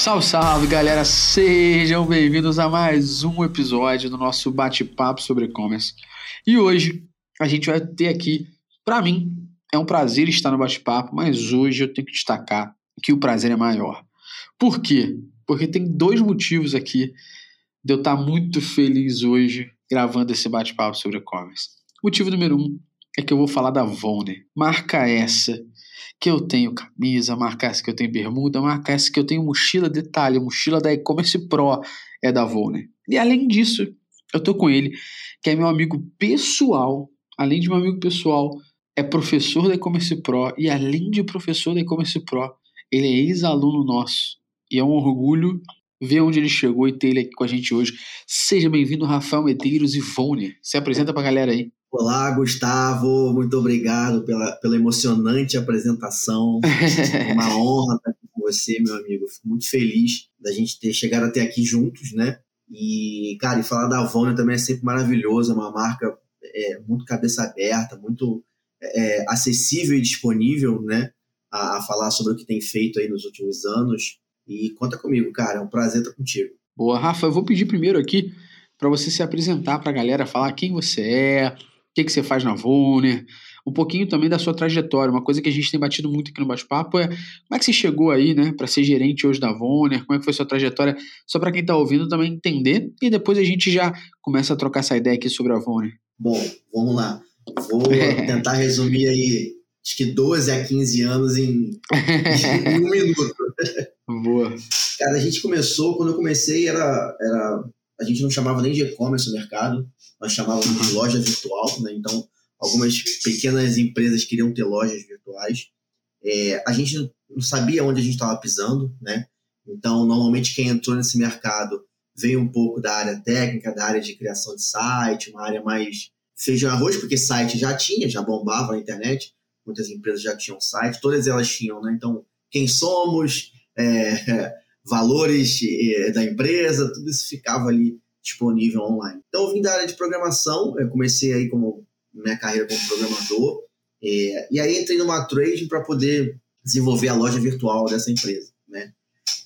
Salve, salve, galera! Sejam bem-vindos a mais um episódio do nosso bate-papo sobre e-commerce. E hoje a gente vai ter aqui, para mim, é um prazer estar no bate-papo, mas hoje eu tenho que destacar que o prazer é maior. Por quê? Porque tem dois motivos aqui de eu estar muito feliz hoje gravando esse bate-papo sobre e-commerce. Motivo número um é que eu vou falar da Vonner, marca essa que eu tenho camisa, marca essa que eu tenho bermuda, marca essa que eu tenho mochila detalhe, mochila da e-commerce Pro é da Volner. E além disso, eu tô com ele, que é meu amigo pessoal, além de meu amigo pessoal, é professor da e-commerce Pro e além de professor da e-commerce Pro, ele é ex-aluno nosso. E é um orgulho ver onde ele chegou e ter ele aqui com a gente hoje. Seja bem-vindo, Rafael Medeiros e Volner. Se apresenta pra galera aí. Olá, Gustavo, muito obrigado pela, pela emocionante apresentação. Uma honra estar aqui com você, meu amigo. Fico muito feliz da gente ter chegado até aqui juntos, né? E, cara, e falar da Avon também é sempre maravilhoso, é uma marca é, muito cabeça aberta, muito é, acessível e disponível, né? A, a, falar sobre o que tem feito aí nos últimos anos. E conta comigo, cara, é um prazer estar contigo. Boa, Rafa, eu vou pedir primeiro aqui para você se apresentar para a galera, falar quem você é, o que, que você faz na Volner, um pouquinho também da sua trajetória. Uma coisa que a gente tem batido muito aqui no bate-papo é como é que você chegou aí, né, para ser gerente hoje da Vonner, como é que foi sua trajetória, só para quem está ouvindo também entender, e depois a gente já começa a trocar essa ideia aqui sobre a Vonner. Bom, vamos lá. Vou tentar resumir aí, acho que 12 a 15 anos em, em um minuto. Boa. Cara, a gente começou, quando eu comecei, era, era a gente não chamava nem de e-commerce no mercado, nós chamávamos de loja virtual, né? Então, algumas pequenas empresas queriam ter lojas virtuais. É, a gente não sabia onde a gente estava pisando, né? Então, normalmente quem entrou nesse mercado veio um pouco da área técnica, da área de criação de site, uma área mais feijão arroz, porque site já tinha, já bombava na internet, muitas empresas já tinham site, todas elas tinham, né? Então, quem somos, é, valores é, da empresa, tudo isso ficava ali disponível online. Então, eu vim da área de programação, eu comecei aí como minha carreira como programador, é, e aí entrei numa trading para poder desenvolver a loja virtual dessa empresa, né?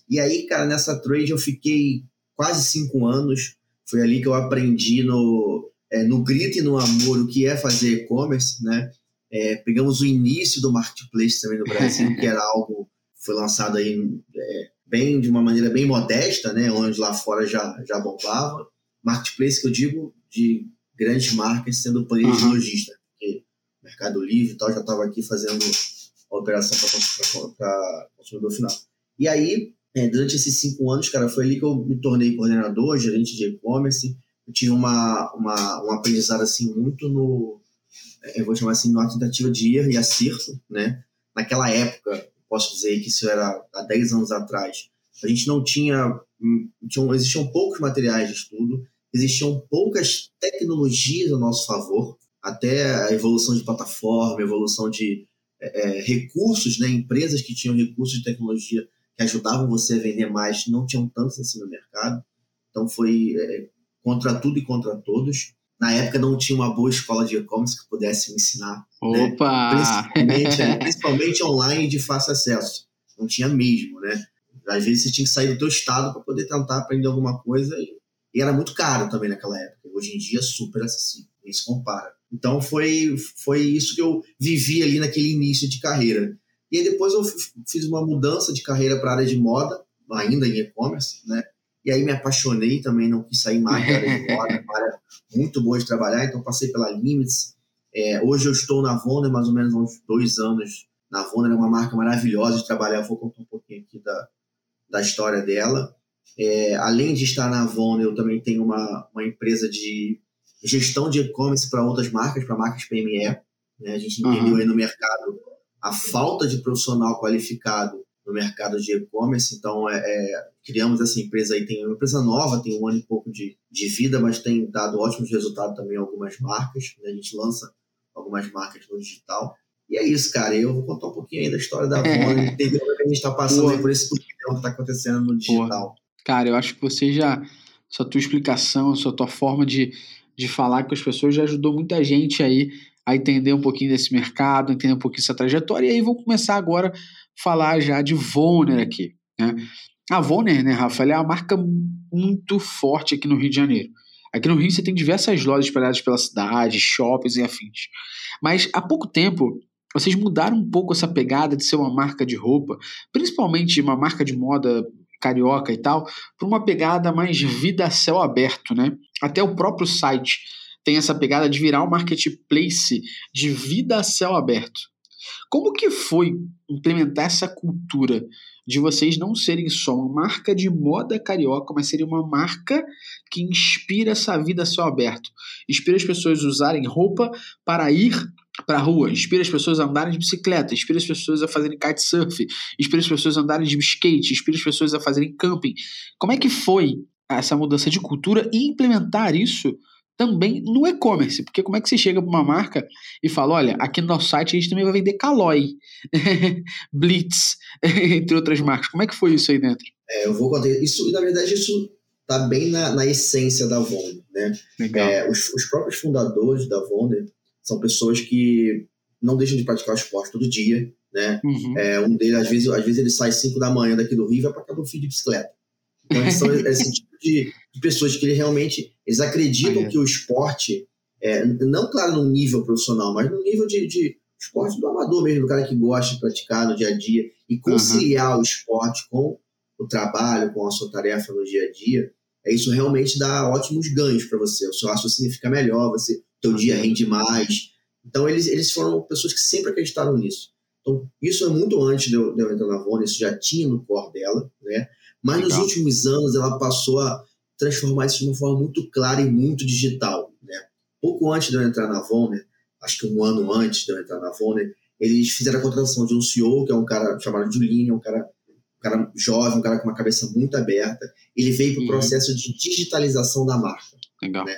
E aí, cara, nessa trade eu fiquei quase cinco anos, foi ali que eu aprendi no, é, no grito e no amor o que é fazer e-commerce, né? É, pegamos o início do marketplace também no Brasil, que era algo foi lançado aí é, bem de uma maneira bem modesta, né, onde lá fora já, já bombava. Marketplace que eu digo de grandes marcas sendo players uhum. de lojista, porque Mercado Livre e tal já estava aqui fazendo a operação para consumidor final. E aí, é, durante esses cinco anos, cara, foi ali que eu me tornei coordenador, gerente de e-commerce. Eu tive uma, uma, um aprendizado assim muito no, é, eu vou chamar assim, numa tentativa de erro e acerto, né? Naquela época, posso dizer que isso era há 10 anos atrás, a gente não tinha, hum, tinham, existiam poucos materiais de estudo, existiam poucas tecnologias a nosso favor, até a evolução de plataforma, evolução de é, é, recursos, né, empresas que tinham recursos de tecnologia que ajudavam você a vender mais, não tinham tantos assim no mercado. Então foi é, contra tudo e contra todos. Na época não tinha uma boa escola de e-commerce que pudesse me ensinar. Né? Opa! Né? Principalmente, principalmente online de fácil acesso. Não tinha mesmo, né? Às vezes você tinha que sair do teu estado para poder tentar aprender alguma coisa e, e, era muito caro também naquela época. Hoje em dia é super acessível, nem se compara. Então foi, foi isso que eu vivi ali naquele início de carreira. E aí depois eu fiz uma mudança de carreira para a área de moda, ainda em e-commerce, né? E aí me apaixonei também, não quis sair mais da área de moda, uma área muito boa de trabalhar, então passei pela Limits. É, hoje eu estou na Vonda, mais ou menos uns dois anos. Na Vonda é uma marca maravilhosa de trabalhar, eu vou contar um pouquinho aqui da, da história dela. É, além de estar na Vonda, eu também tenho uma, uma empresa de gestão de e-commerce para outras marcas, para marcas PME. Né? A gente entendeu uhum. aí no mercado a falta de profissional qualificado no mercado de e-commerce. Então, é, é, criamos essa empresa aí, tem uma empresa nova, tem um ano e pouco de, de vida, mas tem dado ótimos resultados também algumas marcas. Né? A gente lança algumas marcas no digital. E é isso, cara. Eu vou contar um pouquinho aí da história da Avon, entender como é que a gente está passando aí por esse que está acontecendo no digital. Cara, eu acho que você já, sua tua explicação, sua tua forma de, de falar com as pessoas já ajudou muita gente aí a entender um pouquinho desse mercado, entender um pouquinho dessa trajetória. E aí vou começar agora a falar já de Vonner aqui. Né? A Vonner, né, Rafa, é uma marca muito forte aqui no Rio de Janeiro. Aqui no Rio você tem diversas lojas espalhadas pela cidade, shoppings e afins. Mas há pouco tempo vocês mudaram um pouco essa pegada de ser uma marca de roupa, principalmente uma marca de moda carioca e tal, para uma pegada mais vida a céu aberto, né? Até o próprio site tem essa pegada de virar um marketplace de vida a céu aberto. Como que foi implementar essa cultura de vocês não serem só uma marca de moda carioca, mas serem uma marca que inspira essa vida a céu aberto? Inspira as pessoas a usarem roupa para ir para a rua, inspira as pessoas a andarem de bicicleta, inspira as pessoas a fazerem kitesurf, inspira as pessoas a andarem de skate, inspira as pessoas a fazerem camping. Como é que foi essa mudança de cultura e implementar isso também no e-commerce? Porque como é que você chega para uma marca e fala, olha, aqui no nosso site a gente também vai vender Caloi, Blitz, entre outras marcas. Como é que foi isso aí dentro? É, eu vou contar isso, na verdade isso está bem na, na, essência da Vonda, né? É, os, os próprios fundadores da Vonda são pessoas que não deixam de praticar o esporte todo dia, né? Uhum. É, um deles, às vezes, às vezes ele sai 5 da manhã daqui do Rio e vai para Cabo Fio de bicicleta. Então, são esse tipo de, de, pessoas que ele realmente eles acreditam que o esporte, é, não, claro, num nível profissional, mas no nível de, de, esporte do amador mesmo, do cara que gosta de praticar no dia a dia e conciliar uhum. o esporte com o trabalho, com a sua tarefa no dia a dia, é isso realmente dá ótimos ganhos para você. O seu raciocínio fica melhor, você teu dia rende mais. Então, eles, eles foram pessoas que sempre acreditaram nisso. Então, isso é muito antes de eu, de eu entrar na Vona, isso já tinha no core dela, né? Mas Legal. nos últimos anos ela passou a transformar isso de uma forma muito clara e muito digital, né? Pouco antes de eu entrar na Vonner, acho que um ano antes de eu entrar na Vonner, eles fizeram a contratação de um CEO, que é um cara chamado Julinho, um cara, um cara jovem, um cara com uma cabeça muito aberta. Ele veio para o uhum. processo de digitalização da marca. Legal. Né?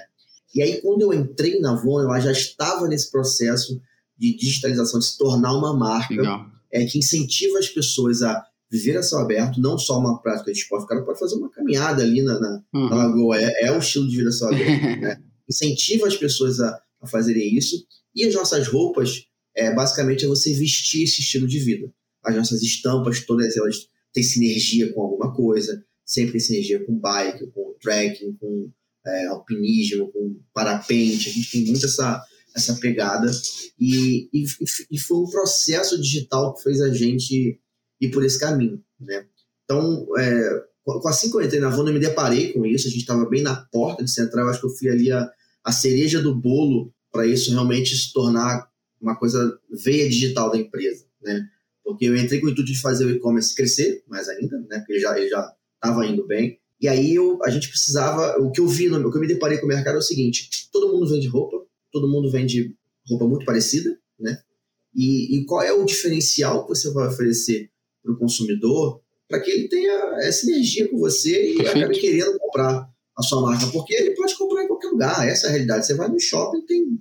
E aí, quando eu entrei na Avon, ela já estava nesse processo de digitalização, de se tornar uma marca é, que incentiva as pessoas a viver a céu aberto, não só uma prática de esporte. O cara pode fazer uma caminhada ali na, na, uhum. na lagoa, é, é, o estilo de vida a céu aberto. né? Incentiva as pessoas a, a fazerem isso. E as nossas roupas, é, basicamente, é você vestir esse estilo de vida. As nossas estampas, todas elas têm sinergia com alguma coisa, sempre tem sinergia com bike, com trekking, com é, alpinismo, com parapente, a gente tem muito essa, essa pegada. E, e, e, foi um processo digital que fez a gente ir por esse caminho. Né? Então, é, assim que eu entrei na Vanda, eu me deparei com isso, a gente estava bem na porta de Central, acho que eu fui ali a, a cereja do bolo para isso realmente se tornar uma coisa veia digital da empresa, né? Porque eu entrei com o intuito de fazer o e-commerce crescer mais ainda, né? Porque ele já já estava indo bem. E aí eu, a gente precisava. O que eu vi, o que eu me deparei com o mercado é o seguinte: todo mundo vende roupa, todo mundo vende roupa muito parecida, né? E, e qual é o diferencial que você vai oferecer para o consumidor para que ele tenha essa energia com você e Perfeito. acabe querendo comprar a sua marca? Porque ele pode comprar em qualquer lugar, essa é a realidade. Você vai no shopping, tem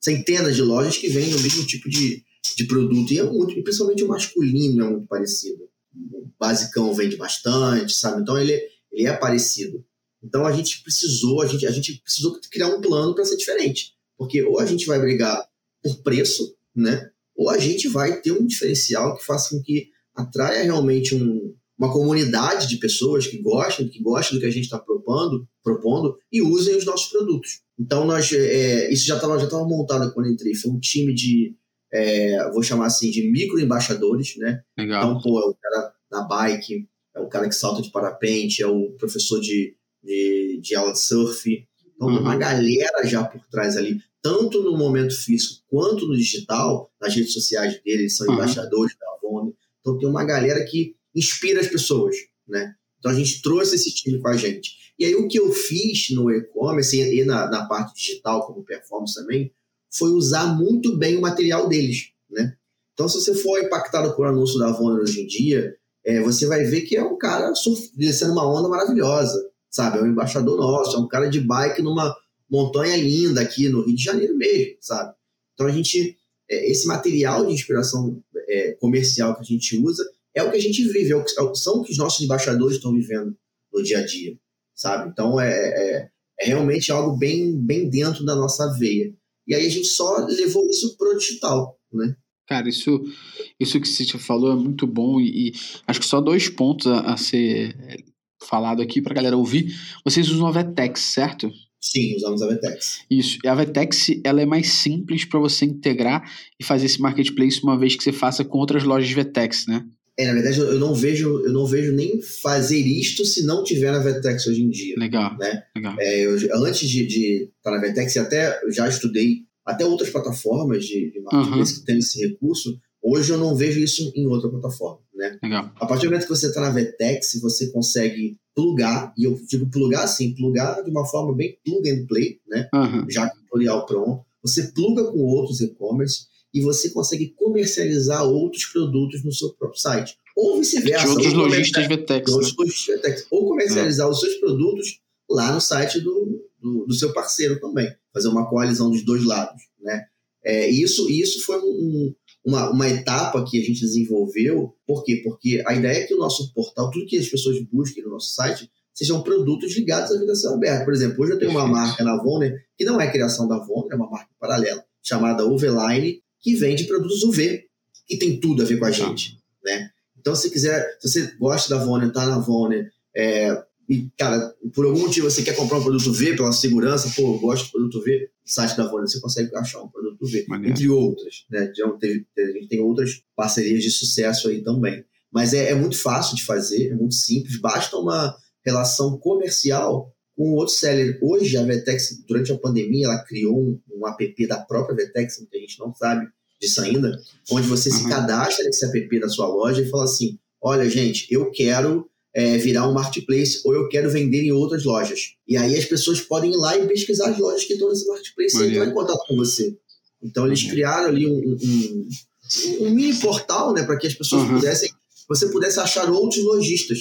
centenas de lojas que vendem o mesmo tipo de, de produto, e é muito, principalmente o masculino é muito parecido o basicão vende bastante, sabe? Então ele, ele é parecido. Então a gente precisou, a gente, a gente precisou criar um plano para ser diferente. Porque ou a gente vai brigar por preço, né? Ou a gente vai ter um diferencial que faça com que atraia realmente um, uma comunidade de pessoas que gostam, que gostam do que a gente está propondo, propondo e usem os nossos produtos. Então nós, é, isso já estava já tava montado quando entrei. Foi um time de é, vou chamar assim, de micro embaixadores, né? Legal. Então, pô, é o cara da bike, é o cara que salta de parapente, é o professor de, de, de aula de surf. Então, uhum. uma galera já por trás ali, tanto no momento físico quanto no digital, nas redes sociais dele, eles são uhum. embaixadores da Avon. Então, tem uma galera que inspira as pessoas, né? Então, a gente trouxe esse time com a gente. E aí, o que eu fiz no e-commerce e na, na parte digital, como performance também, foi usar muito bem o material deles, né? Então, se você for impactado por anúncio da Avon hoje em dia, é, você vai ver que é um cara descendo uma onda maravilhosa, sabe? É um embaixador nosso, é um cara de bike numa montanha linda aqui no Rio de Janeiro mesmo, sabe? Então, a gente, é, esse material de inspiração é, comercial que a gente usa é o que a gente vive, é o é são o que os nossos embaixadores estão vivendo no dia a dia, sabe? Então, é, é, é realmente algo bem, bem dentro da nossa veia. E aí a gente só levou isso pro digital, né? Cara, isso, isso que você falou é muito bom e, e acho que só dois pontos a, a ser falado aqui para galera ouvir. Vocês usam a Vetex, certo? Sim, usamos a Vetex. Isso. E a Vetex ela é mais simples para você integrar e fazer esse marketplace uma vez que você faça com outras lojas Vetex, né? É, na verdade, eu não vejo, eu não vejo nem fazer isto se não tiver na Vetex hoje em dia. Legal. Né? legal. É, eu, antes de, de estar na Vetex, até eu já estudei até outras plataformas de, de marketplace uhum. que tem esse recurso. Hoje eu não vejo isso em outra plataforma, né? Legal. A partir do momento que você está na Vetex, você consegue plugar, e eu digo plugar assim, plugar de uma forma bem plug and play, né? Uhum. Já com o tutorial pronto. Você pluga com outros e-commerce e você consegue comercializar outros produtos no seu próprio site. Ou vice-versa. De outros lojistas Vetex. Né? Vetex. Ou comercializar é. os seus produtos lá no site do, do, do, seu parceiro também. Fazer uma coalizão dos dois lados. Né? É, isso, isso foi um, uma, uma etapa que a gente desenvolveu. Por quê? Porque a ideia é que o nosso portal, tudo que as pessoas busquem no nosso site, sejam produtos ligados à vida céu aberto. Por exemplo, hoje eu tenho uma marca na Vonner, que não é criação da Vonner, é uma marca paralela, chamada Uveline, que vende produtos UV, que tem tudo a ver com a gente. Né? Então, se quiser, se você gosta da Vonner, tá na Vonner, é, e, cara, por algum motivo você quer comprar um produto V pela segurança, pô, eu gosto do produto V, site da Vonner você consegue achar um produto V, Maneiro. entre outras, né? Já teve, a gente tem outras parcerias de sucesso aí também. Mas é, é muito fácil de fazer, é muito simples, basta uma relação comercial com outro seller. Hoje, a Vetex, durante a pandemia, ela criou um, um app da própria Vetex, muita gente não sabe disso ainda, onde você uhum. se cadastra nesse app da sua loja e fala assim: olha, gente, eu quero é, virar um marketplace ou eu quero vender em outras lojas. E aí as pessoas podem ir lá e pesquisar as lojas que estão nesse marketplace e entrar em contato com você. Então eles criaram ali um, um, um mini portal né, para que as pessoas uhum. pudessem, você pudesse achar outros lojistas.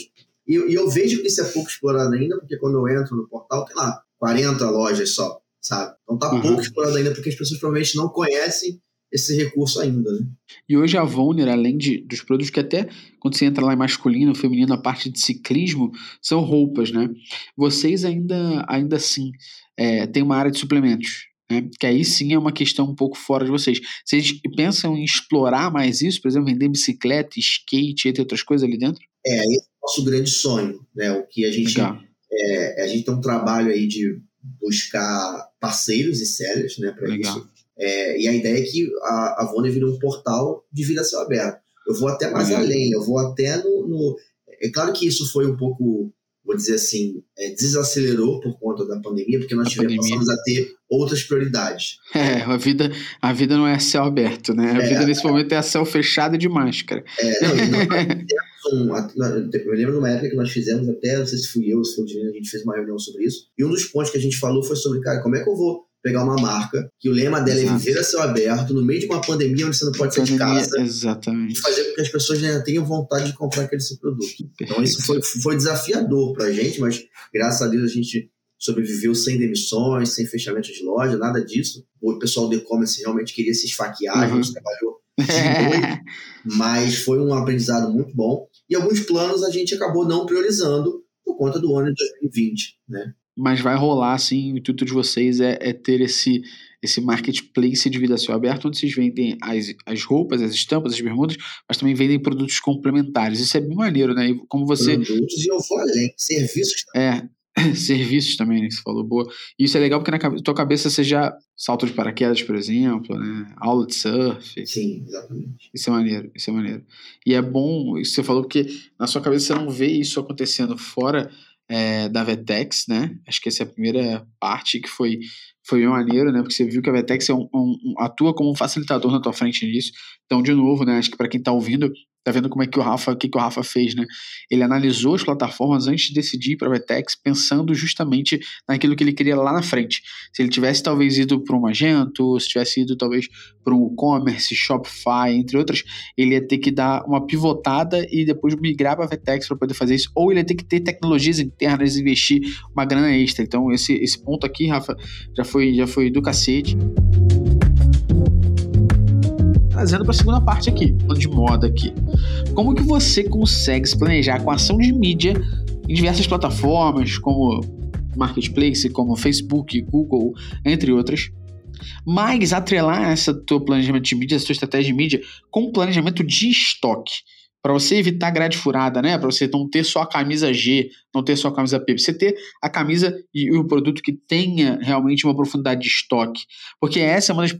E, e, eu vejo que isso é pouco explorado ainda, porque quando eu entro no portal, tem lá 40 lojas só, sabe? Então tá uhum. pouco explorado ainda, porque as pessoas provavelmente não conhecem esse recurso ainda. Né? E hoje a Vonner, além de, dos produtos que até quando você entra lá em masculino, feminino, a parte de ciclismo, são roupas, né? Vocês ainda, ainda assim é, têm uma área de suplementos. Né? Que aí sim é uma questão um pouco fora de vocês. Vocês pensam em explorar mais isso, por exemplo, vender bicicleta, skate, entre outras coisas ali dentro? É, esse é o nosso grande sonho, né? O que a gente é, a gente tem um trabalho aí de buscar parceiros e sellers, né, para isso. É, e a ideia é que a, a Vone vire um portal de vida a céu aberto. Eu vou até mais uhum. além, eu vou até no, no, É claro que isso foi um pouco, vou dizer assim, é, desacelerou por conta da pandemia, porque nós tivemos, passamos a ter outras prioridades. É, a vida, a vida não é céu aberto, né? A é, vida nesse momento é céu fechado de máscara. É, não, não, um, eu lembro de uma época que nós fizemos, até, não sei se fui eu, se foi o Divino, a gente fez uma reunião sobre isso, e um dos pontos que a gente falou foi sobre, cara, como é que eu vou pegar uma marca que o lema dela Exato. é viver a céu aberto, no meio de uma pandemia onde você não pode sair de casa. Exatamente. E fazer com que as pessoas já tenham vontade de comprar aquele seu produto. Perfeito. Então isso foi, foi desafiador pra gente, mas graças a Deus a gente sobreviveu sem demissões, sem fechamento de loja, nada disso. O pessoal do e-commerce realmente queria se esfaquear, uhum. a gente trabalhou mas foi um aprendizado muito bom. E alguns planos a gente acabou não priorizando por conta do ano de 2020, né? Mas vai rolar, assim, o intuito de vocês é, é ter esse, esse marketplace de vida céu aberto, onde vocês vendem as, as roupas, as estampas, as bermudas, mas também vendem produtos complementares. Isso é bem maneiro, né? E como você... Produtos e eu vou além, serviços também. É, serviços também, né, que você falou, boa. E isso é legal porque na tua cabeça você já salto de paraquedas, por exemplo, né? Aula de surf. Sim, exatamente. Isso é maneiro, isso é maneiro. E é bom, isso você falou, porque na sua cabeça você não vê isso acontecendo fora é, da Vetex, né? Acho que essa é a primeira parte que foi, foi bem maneiro, né? Porque você viu que a Vetex é um, um, atua como um facilitador na tua frente nisso. Então, de novo, né? Acho que para quem está ouvindo, Tá vendo como é que o Rafa, o que, que o Rafa fez, né? Ele analisou as plataformas antes de decidir para a Vetex, pensando justamente naquilo que ele queria lá na frente. Se ele tivesse talvez ido para um Magento, se tivesse ido talvez para um e-commerce, Shopify, entre outras, ele ia ter que dar uma pivotada e depois migrar para a Vetex para poder fazer isso, ou ele ia ter que ter tecnologias internas e investir uma grana extra. Então esse, esse ponto aqui, Rafa, já foi, já foi do cacete trazendo para a segunda parte aqui, de moda aqui. Como que você consegue se planejar com ação de mídia em diversas plataformas, como Marketplace, como Facebook, Google, entre outras, Mas atrelar essa tua planejamento de mídia, essa tua estratégia de mídia com um planejamento de estoque para você evitar grade furada, né? Para você não ter só a camisa G, não ter só a camisa P, você ter a camisa e o produto que tenha realmente uma profundidade de estoque. Porque essa é uma das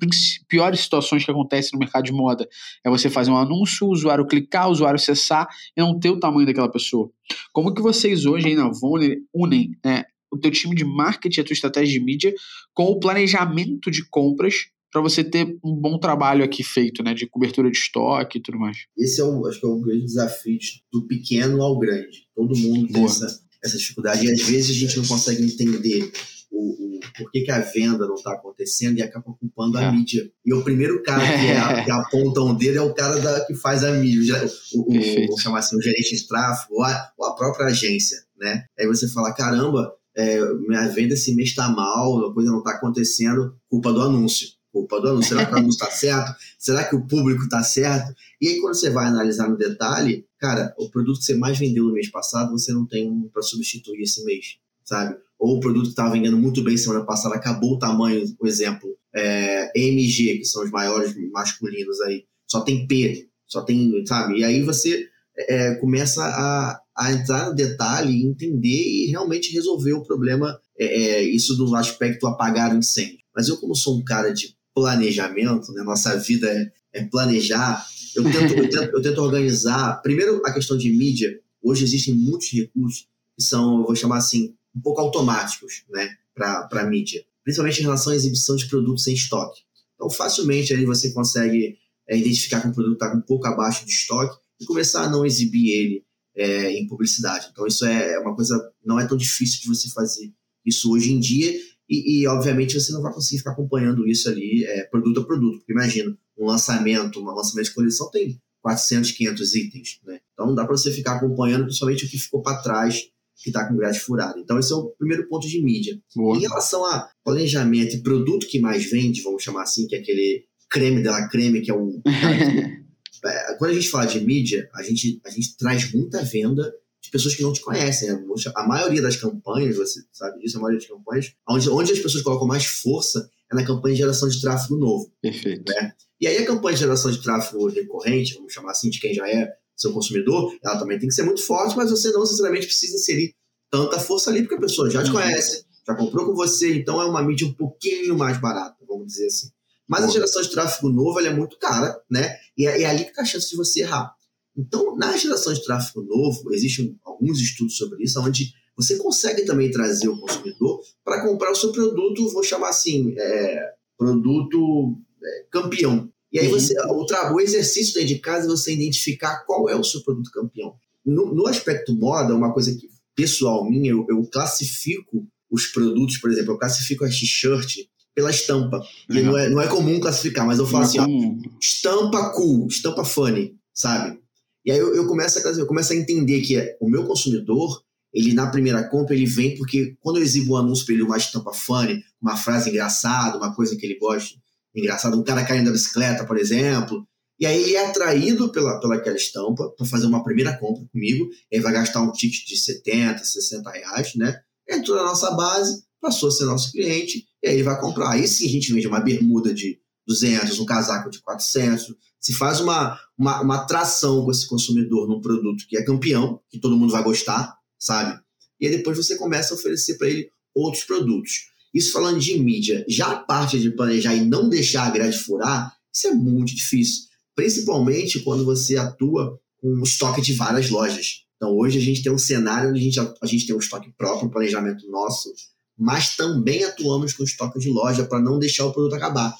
piores situações que acontece no mercado de moda. É você fazer um anúncio, o usuário clicar, o usuário acessar e não ter o tamanho daquela pessoa. Como que vocês hoje aí na Vone unem né, o teu time de marketing, a tua estratégia de mídia com o planejamento de compras para você ter um bom trabalho aqui feito, né, de cobertura de estoque e tudo mais. Esse é o, acho que é o grande desafio do pequeno ao grande. Todo mundo tem essa, essa dificuldade e às vezes a gente não consegue entender o, o por que, que a venda não está acontecendo e acaba culpando é. a mídia. E o primeiro cara que, é, que aponta um dedo é o cara da, que faz a mídia, o, o, o, chamar assim, o gerente de tráfego ou a, ou a própria agência, né? Aí você fala, caramba, é, minha venda esse mês está mal, a coisa não está acontecendo, culpa do anúncio culpa do anúncio? Será que o anúncio está certo? Será que o público está certo? E aí, quando você vai analisar no detalhe, cara, o produto que você mais vendeu no mês passado, você não tem um para substituir esse mês, sabe? Ou o produto que estava vendendo muito bem semana passada, acabou o tamanho, por exemplo, é, MG, que são os maiores masculinos aí, só tem P, só tem, sabe? E aí você é, começa a, a entrar no detalhe, entender e realmente resolver o problema, é, é, isso do aspecto apagar o incêndio. Mas eu, como sou um cara de planejamento, né? nossa vida é, é planejar. Eu tento, eu, tento, eu tento organizar. Primeiro, a questão de mídia. Hoje existem muitos recursos que são, eu vou chamar assim, um pouco automáticos né? para mídia, principalmente em relação à exibição de produtos em estoque. Então, facilmente ali você consegue é, identificar que um produto está um pouco abaixo de estoque e começar a não exibir ele é, em publicidade. Então, isso é uma coisa, não é tão difícil de você fazer isso hoje em dia e, e, obviamente você não vai conseguir ficar acompanhando isso ali é, produto a produto, porque imagina, um lançamento, um lançamento de coleção tem 400, 500 itens, né? Então não dá para você ficar acompanhando principalmente o que ficou para trás, que está com grade furada. Então esse é o primeiro ponto de mídia. Boa. Em relação a planejamento e produto que mais vende, vamos chamar assim, que é aquele creme dela creme, que é o... É, quando a gente fala de mídia, a gente, a gente traz muita venda de pessoas que não te conhecem. Né? A maioria das campanhas, você sabe disso, a maioria das campanhas, onde, onde as pessoas colocam mais força é na campanha de geração de tráfego novo. Perfeito. Né? E aí a campanha de geração de tráfego recorrente, vamos chamar assim, de quem já é seu consumidor, ela também tem que ser muito forte, mas você não necessariamente precisa inserir tanta força ali, porque a pessoa já te uhum. conhece, já comprou com você, então é uma mídia um pouquinho mais barata, vamos dizer assim. Mas a geração de tráfego novo é muito cara, né? E é, é ali que está a chance de você errar. Então, na geração de tráfego novo, existem alguns estudos sobre isso, onde você consegue também trazer o consumidor para comprar o seu produto, vou chamar assim, é, produto é, campeão. E aí uhum. você, o, o exercício dentro de casa é você identificar qual é o seu produto campeão. No, no aspecto moda, uma coisa que pessoal minha, eu, eu classifico os produtos, por exemplo, eu classifico a t-shirt pela estampa. E não é, não é comum classificar, mas eu falo não assim, ó, estampa cool, estampa funny, sabe? E aí eu, eu, começo, a, eu começo a entender que é, o meu consumidor, ele na primeira compra, ele vem porque quando eu exibo um anúncio para ele, uma estampa funny, uma frase engraçada, uma coisa que ele gosta, engraçada, um cara caindo da bicicleta, por exemplo, e aí ele é atraído pela, pela aquela estampa para fazer uma primeira compra comigo, ele vai gastar um ticket de 70, 60 reais, né? Entrou na nossa base, passou a ser nosso cliente, e aí ele vai comprar. Aí sim a gente vende uma bermuda de 200, um casaco de 400, se faz uma, uma, uma atração com esse consumidor num produto que é campeão, que todo mundo vai gostar, sabe? E aí depois você começa a oferecer para ele outros produtos. Isso falando de mídia, já a parte de planejar e não deixar a grade furar, isso é muito difícil. Principalmente quando você atua com um estoque de várias lojas. Então hoje a gente tem um cenário onde a gente, a gente tem um estoque próprio, um planejamento nosso, mas também atuamos com estoque de loja para não deixar o produto acabar.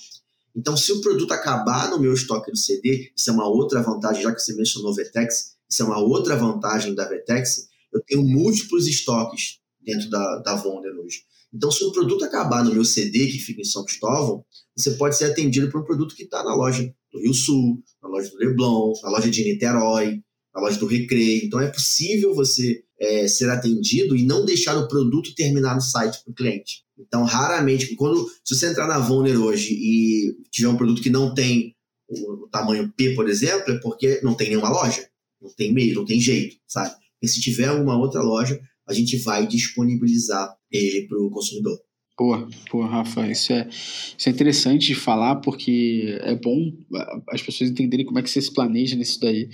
Então, se o produto acabar no meu estoque do CD, isso é uma outra vantagem, já que você mencionou Vetex, isso é uma outra vantagem da Vetex, eu tenho múltiplos estoques dentro da, da Vonder hoje. Então, se o produto acabar no meu CD, que fica em São Cristóvão, você pode ser atendido por um produto que está na loja do Rio Sul, na loja do Leblon, na loja de Niterói, na loja do Recreio. Então, é possível você é, ser atendido e não deixar o produto terminar no site para o cliente. Então, raramente, quando se você entrar na Vonner hoje e tiver um produto que não tem o, o tamanho P, por exemplo, é porque não tem nenhuma loja, não tem meio, não tem jeito, sabe? E se tiver alguma outra loja, a gente vai disponibilizar ele para o consumidor. Pô, pô, Rafa, isso é, isso é interessante de falar porque é bom as pessoas entenderem como é que você se planeja nisso daí,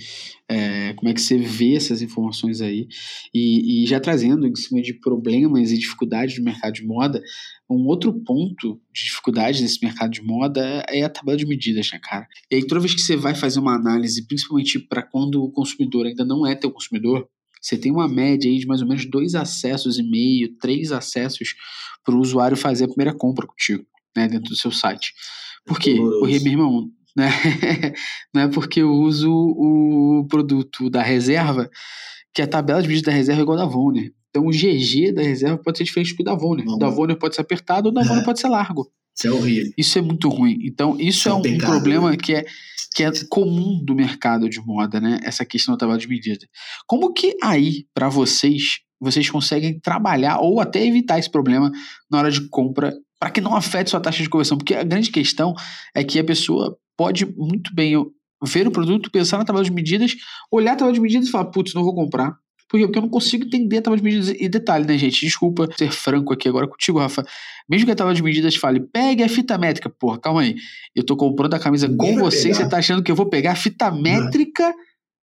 é, como é que você vê essas informações aí. E, e, já trazendo em cima de problemas e dificuldades do mercado de moda, um outro ponto de dificuldade nesse mercado de moda é a tabela de medidas, né, cara? E aí toda vez que você vai fazer uma análise, principalmente para quando o consumidor ainda não é teu consumidor, você tem uma média aí de mais ou menos dois acessos e meio, três acessos para o usuário fazer a primeira compra contigo, né, dentro do seu site. Por quê? Porque, meu irmão, né, não é porque eu uso o produto da reserva que a tabela de vídeo da reserva é igual a da Vonner. Então o GG da reserva pode ser diferente do da Vonner. O da Vonner pode ser apertado ou o da Vonner é. pode ser largo. Isso é horrível. Isso é muito ruim. Então, isso, é, um, problema que é, que é comum do mercado de moda, né? Essa questão da tabela de medida. Como que aí, para vocês, vocês conseguem trabalhar ou até evitar esse problema na hora de compra para que não afete sua taxa de conversão? Porque a grande questão é que a pessoa pode muito bem ver o produto, pensar na tabela de medidas, olhar a tabela de medidas e falar, putz, não vou comprar. Por quê? Porque eu não consigo entender a tabela de medidas. E detalhe, né, gente? Desculpa ser franco aqui agora contigo, Rafa. Mesmo que a tabela de medidas fale, pegue a fita métrica. Porra, calma aí. Eu tô comprando a camisa com você e você tá achando que eu vou pegar a fita métrica. Não.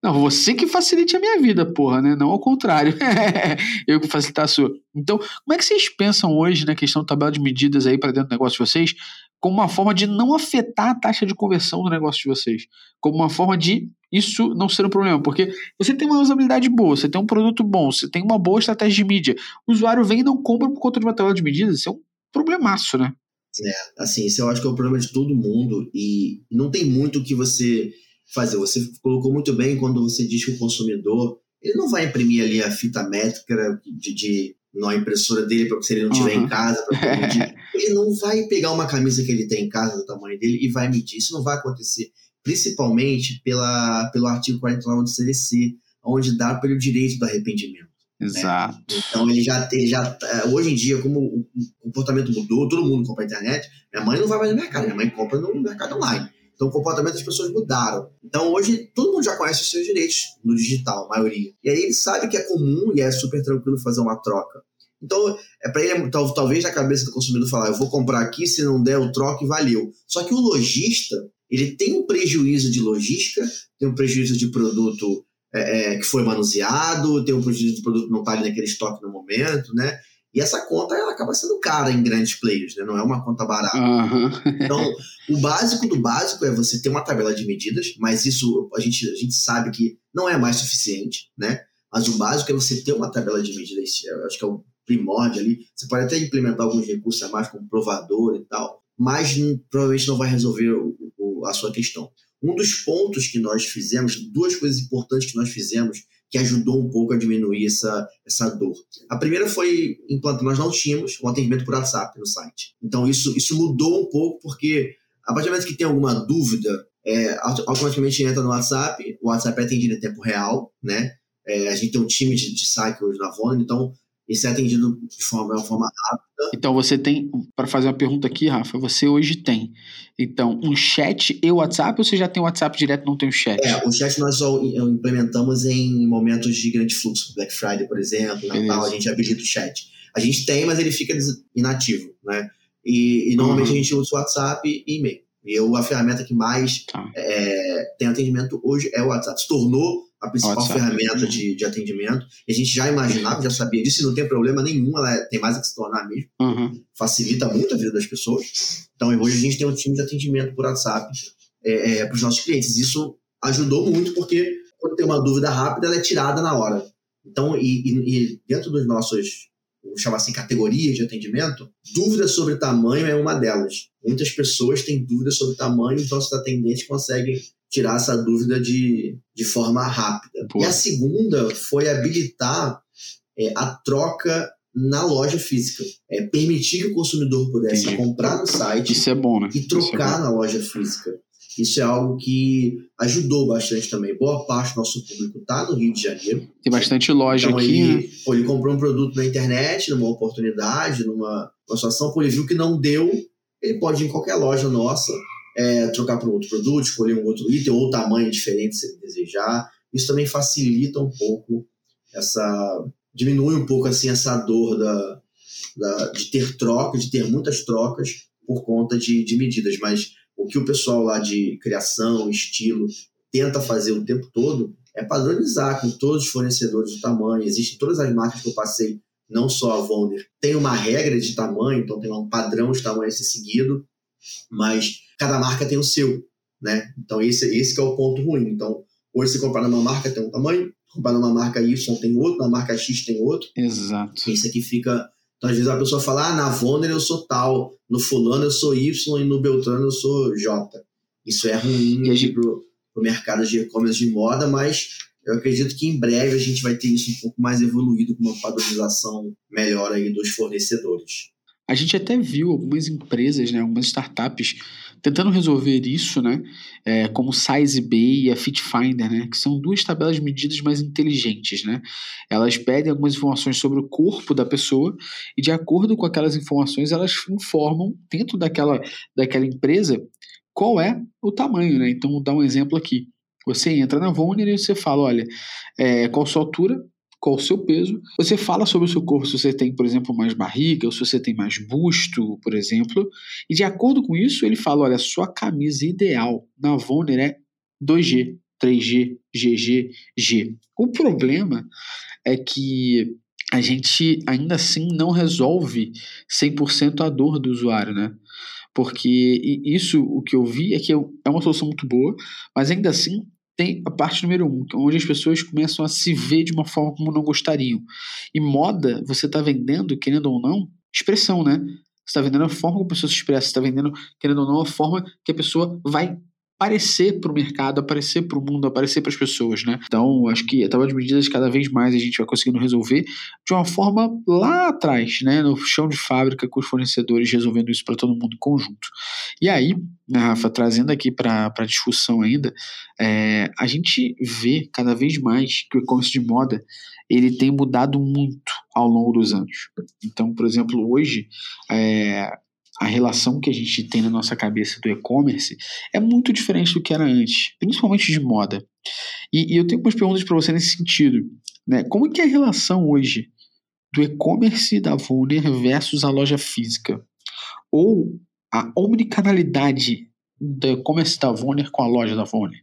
Não, você que facilite a minha vida, porra, né? Não ao contrário. eu que facilitar a sua. Então, como é que vocês pensam hoje na questão da tabela de medidas aí para dentro do negócio de vocês? Como uma forma de não afetar a taxa de conversão do negócio de vocês. Como uma forma de isso não ser um problema, porque você tem uma usabilidade boa, você tem um produto bom, você tem uma boa estratégia de mídia. O usuário vem e não compra por conta de uma tabela de medidas, isso é um problemaço, né? É, assim, isso eu acho que é o problema de todo mundo e não tem muito que você fazer. Você colocou muito bem quando você diz que o consumidor ele não vai imprimir ali a fita métrica de, de na impressora dele para se ele não estiver uhum. em casa. ele não vai pegar uma camisa que ele tem em casa do tamanho dele e vai medir. Isso não vai acontecer principalmente pela, pelo artigo 49 do CDC, onde dá pelo direito do arrependimento. Né? Exato. Né? Então ele já, ele já. É, hoje em dia, como o comportamento mudou, todo mundo compra na internet, minha mãe não vai mais no mercado, minha mãe compra no mercado online. Então o comportamento das pessoas mudaram. Então hoje todo mundo já conhece os seus direitos no digital, a maioria. E aí ele sabe que é comum e é super tranquilo fazer uma troca. Então, é para ele, talvez na cabeça do consumidor falar, eu vou comprar aqui, se não der, eu troco e valeu. Só que o lojista, ele tem um prejuízo de logística, tem um prejuízo de produto é, é, que foi manuseado, tem um prejuízo de produto que não está ali naquele estoque no momento, né? E essa conta ela acaba sendo cara em grandes players, né? não é uma conta barata. Uhum. então, o básico do básico é você ter uma tabela de medidas, mas isso a gente, a gente sabe que não é mais suficiente, né? Mas o básico é você ter uma tabela de medidas, eu acho que é o primórdio ali. Você pode até implementar alguns recursos a mais, como provador e tal, mas provavelmente não vai resolver o, o, a sua questão. Um dos pontos que nós fizemos, duas coisas importantes que nós fizemos, que ajudou um pouco a diminuir essa, essa dor. A primeira foi implantar, nós não tínhamos um atendimento por WhatsApp no site. Então isso, isso mudou um pouco, porque a partir do momento que tem alguma dúvida, é, automaticamente entra no WhatsApp, o WhatsApp é atendido em tempo real, né? É, a gente tem um time de, de hoje na Vona, então isso é atendido de forma, de forma rápida. Então você tem, para fazer uma pergunta aqui, Rafa, você hoje tem, então, um chat e WhatsApp ou você já tem o WhatsApp direto não tem o chat? É, o chat nós só implementamos em momentos de grande fluxo, Black Friday, por exemplo, Natal, a gente habilita o chat. A gente tem, mas ele fica inativo, né? E, e normalmente uhum. a gente usa o WhatsApp e e-mail. E eu, a ferramenta que mais tá. é, tem atendimento hoje é o WhatsApp. Se tornou a principal WhatsApp. ferramenta de, de atendimento. A gente já imaginava, já sabia disso, e não tem problema nenhum, ela é, tem mais a que se tornar mesmo. Uhum. Facilita muito a vida das pessoas. Então, hoje a gente tem um time de atendimento por WhatsApp é, é, para os nossos clientes. Isso ajudou muito, porque quando tem uma dúvida rápida, ela é tirada na hora. Então, e, e, e dentro dos nossos vamos chamar assim, categorias de atendimento, dúvida sobre tamanho é uma delas. Muitas pessoas têm dúvidas sobre tamanho, então os atendentes conseguem tirar essa dúvida de, de forma rápida. Pô. E a segunda foi habilitar é, a troca na loja física. É, permitir que o consumidor pudesse Entendi. comprar no site Isso é bom, né? e trocar é na loja física. Isso é algo que ajudou bastante também. Boa parte do nosso público está no Rio de Janeiro. Tem bastante loja então, aqui. Ele, né? pô, ele comprou um produto na internet, numa oportunidade, numa, numa situação, pô, ele viu que não deu, ele pode ir em qualquer loja nossa é, trocar para outro produto, escolher um outro item ou tamanho diferente se desejar. Isso também facilita um pouco essa. diminui um pouco assim essa dor da, da, de ter trocas, de ter muitas trocas por conta de, de medidas, mas o que o pessoal lá de criação, estilo, tenta fazer o tempo todo é padronizar com todos os fornecedores do tamanho. Existem todas as marcas que eu passei, não só a Wonder, tem uma regra de tamanho, então tem um padrão de tamanho a ser seguido, mas cada marca tem o seu, né? Então esse, esse é o ponto ruim. Então, hoje você comprar numa marca tem um tamanho, comprar numa marca Y tem outro, na marca X tem outro. Exato. Isso aqui fica então, às vezes a pessoa fala, ah, na Vonner eu sou tal, no fulano eu sou Y e no Beltrano eu sou J. Isso é ruim gente... pro, pro mercado de e-commerce de moda, mas eu acredito que em breve a gente vai ter isso um pouco mais evoluído com uma padronização melhor aí dos fornecedores. A gente até viu algumas empresas, né, algumas startups tentando resolver isso, né, é, como o SizeBay e a FitFinder, né, que são duas tabelas de medidas mais inteligentes, né. Elas pedem algumas informações sobre o corpo da pessoa e de acordo com aquelas informações elas informam dentro daquela, daquela empresa qual é o tamanho, né. Então, vou dar um exemplo aqui. Você entra na Vonner e você fala, olha, é, qual sua altura, qual o seu peso. Você fala sobre o seu corpo, se você tem, por exemplo, mais barriga, ou se você tem mais busto, por exemplo. E de acordo com isso, ele fala: olha, sua camisa ideal na Vonner é 2G, 3G, GG, G. O problema é que a gente ainda assim não resolve 100% a dor do usuário, né? Porque isso, o que eu vi é que é uma solução muito boa, mas ainda assim tem a parte número um, é onde as pessoas começam a se ver de uma forma como não gostariam. E moda, você está vendendo, querendo ou não, expressão, né? Você está vendendo a forma como a pessoa se expressa, está vendendo, querendo ou não, a forma que a pessoa vai aparecer para o mercado, aparecer para o mundo, aparecer para as pessoas, né? Então, acho que tabela de medidas cada vez mais a gente vai conseguindo resolver de uma forma lá atrás, né? No chão de fábrica com os fornecedores resolvendo isso para todo mundo em conjunto. E aí, né, Rafa, trazendo aqui para a discussão ainda, é, a gente vê cada vez mais que o e-commerce de moda ele tem mudado muito ao longo dos anos. Então, por exemplo, hoje é, a relação que a gente tem na nossa cabeça do e-commerce é muito diferente do que era antes, principalmente de moda. E, e eu tenho umas perguntas para você nesse sentido. Né? Como que é a relação hoje do e-commerce da Vuner versus a loja física? Ou a omnicanalidade do e-commerce da Vuner com a loja da Vuner?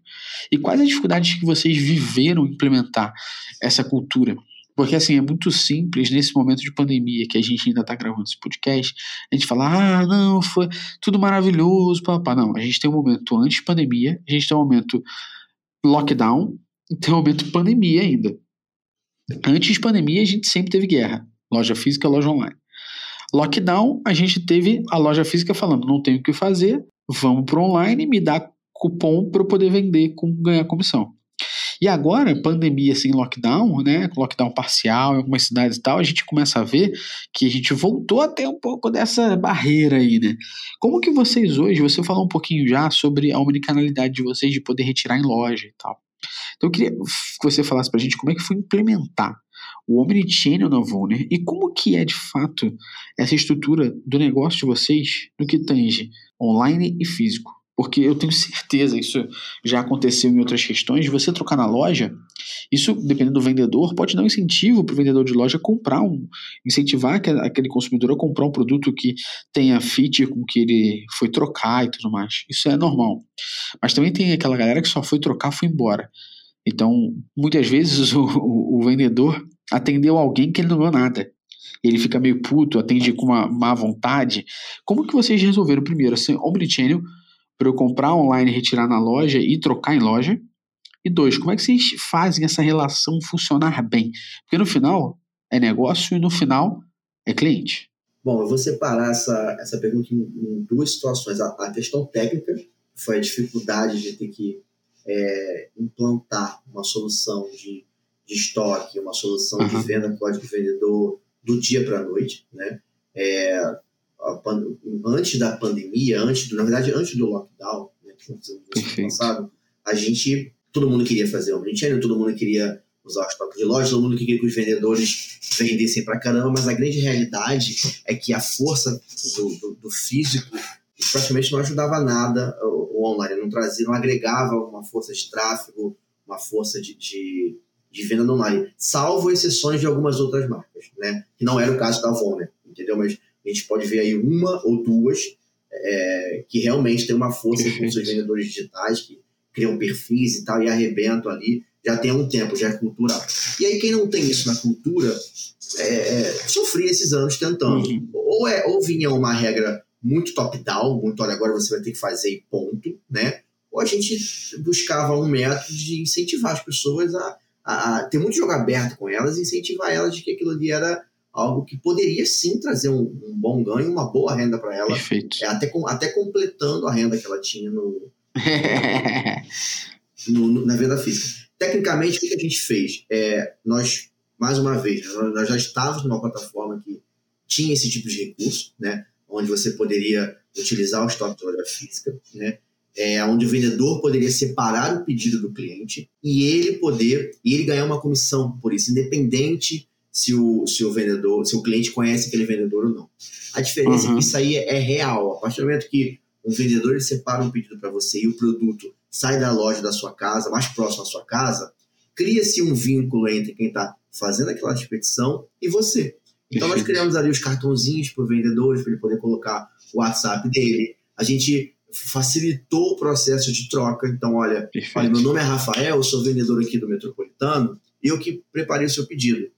E quais as dificuldades que vocês viveram implementar essa cultura? Porque, assim, é muito simples nesse momento de pandemia que a gente ainda está gravando esse podcast, a gente fala, ah, não, foi tudo maravilhoso, papá. Não, a gente tem um momento antes pandemia, a gente tem um momento lockdown e tem um momento pandemia ainda. Antes de pandemia, a gente sempre teve guerra. Loja física, loja online. Lockdown, a gente teve a loja física falando, não tenho o que fazer, vamos para online, me dá cupom para eu poder vender com ganhar comissão. E agora, pandemia sem assim, lockdown, né, lockdown parcial em algumas cidades e tal, a gente começa a ver que a gente voltou a ter um pouco dessa barreira aí, né? Como que vocês hoje, você falou um pouquinho já sobre a omnicanalidade de vocês de poder retirar em loja e tal. Então eu queria que você falasse pra gente como é que foi implementar o Omnichannel na Voner e como que é de fato essa estrutura do negócio de vocês no que tange online e físico. Porque eu tenho certeza, isso já aconteceu em outras questões, de você trocar na loja, isso, dependendo do vendedor, pode dar um incentivo para o vendedor de loja comprar um, incentivar aquele consumidor a comprar um produto que tenha fit com que ele foi trocar e tudo mais. Isso é normal. Mas também tem aquela galera que só foi trocar foi embora. Então, muitas vezes o, o, o vendedor atendeu alguém que ele não ganhou nada ele fica meio puto, atende com uma má vontade. Como que vocês resolveram primeiro, assim, omnichannel, para eu comprar online, retirar na loja e trocar em loja? E dois, como é que vocês fazem essa relação funcionar bem? Porque no final é negócio e no final é cliente. Bom, eu vou separar essa, essa pergunta em, em duas situações. A, a, questão técnica, foi a dificuldade de ter que é, implantar uma solução de, de estoque, uma solução uhum. de venda código vendedor do dia para a noite. Né? É, antes da pandemia, antes do, na verdade, antes do lockdown, né, que aconteceu no passado, a gente, todo mundo queria fazer omnichannel, todo mundo queria usar o estoque de loja, todo mundo queria que os vendedores vendessem pra caramba, mas a grande realidade é que a força do, do, do físico praticamente não ajudava nada o, o, online, não trazia, não agregava uma força de tráfego, uma força de, de, de venda no online, salvo exceções de algumas outras marcas, né? Que não era o caso da Avon, né? entendeu? Mas a gente pode ver aí uma ou duas é, que realmente tem uma força com seus vendedores digitais, que criam perfis e tal, e arrebentam ali, já tem um tempo, já é cultural. E aí quem não tem isso na cultura, é, é sofria esses anos tentando. Uhum. Ou, é, ou vinha uma regra muito top-down, muito, olha, agora você vai ter que fazer e ponto, né? Ou a gente buscava um método de incentivar as pessoas a, a, a ter muito jogo aberto com elas e incentivar elas de que aquilo ali era algo que poderia sim trazer um, um bom ganho, uma boa renda para ela. Perfeito. É, até, até completando a renda que ela tinha no, no, no, na venda física. Tecnicamente, o que a gente fez? É, nós, mais uma vez, nós já estávamos numa plataforma que tinha esse tipo de recurso, né? onde você poderia utilizar o estoque de loja física, né? É, onde o vendedor poderia separar o pedido do cliente e ele poder e ele ganhar uma comissão por isso, independente se o, se o vendedor, se o cliente conhece aquele vendedor ou não. A diferença uhum. é que isso aí é, é, real. A partir do momento que um vendedor ele separa um pedido para você e o produto sai da loja da sua casa, mais próximo à sua casa, cria-se um vínculo entre quem está fazendo aquela expedição e você. Então nós criamos ali os cartãozinhos para o vendedor, para ele poder colocar o WhatsApp dele. A gente facilitou o processo de troca. Então, olha, olha, meu nome é Rafael, eu sou vendedor aqui do Metropolitano, e eu que preparei o seu pedido.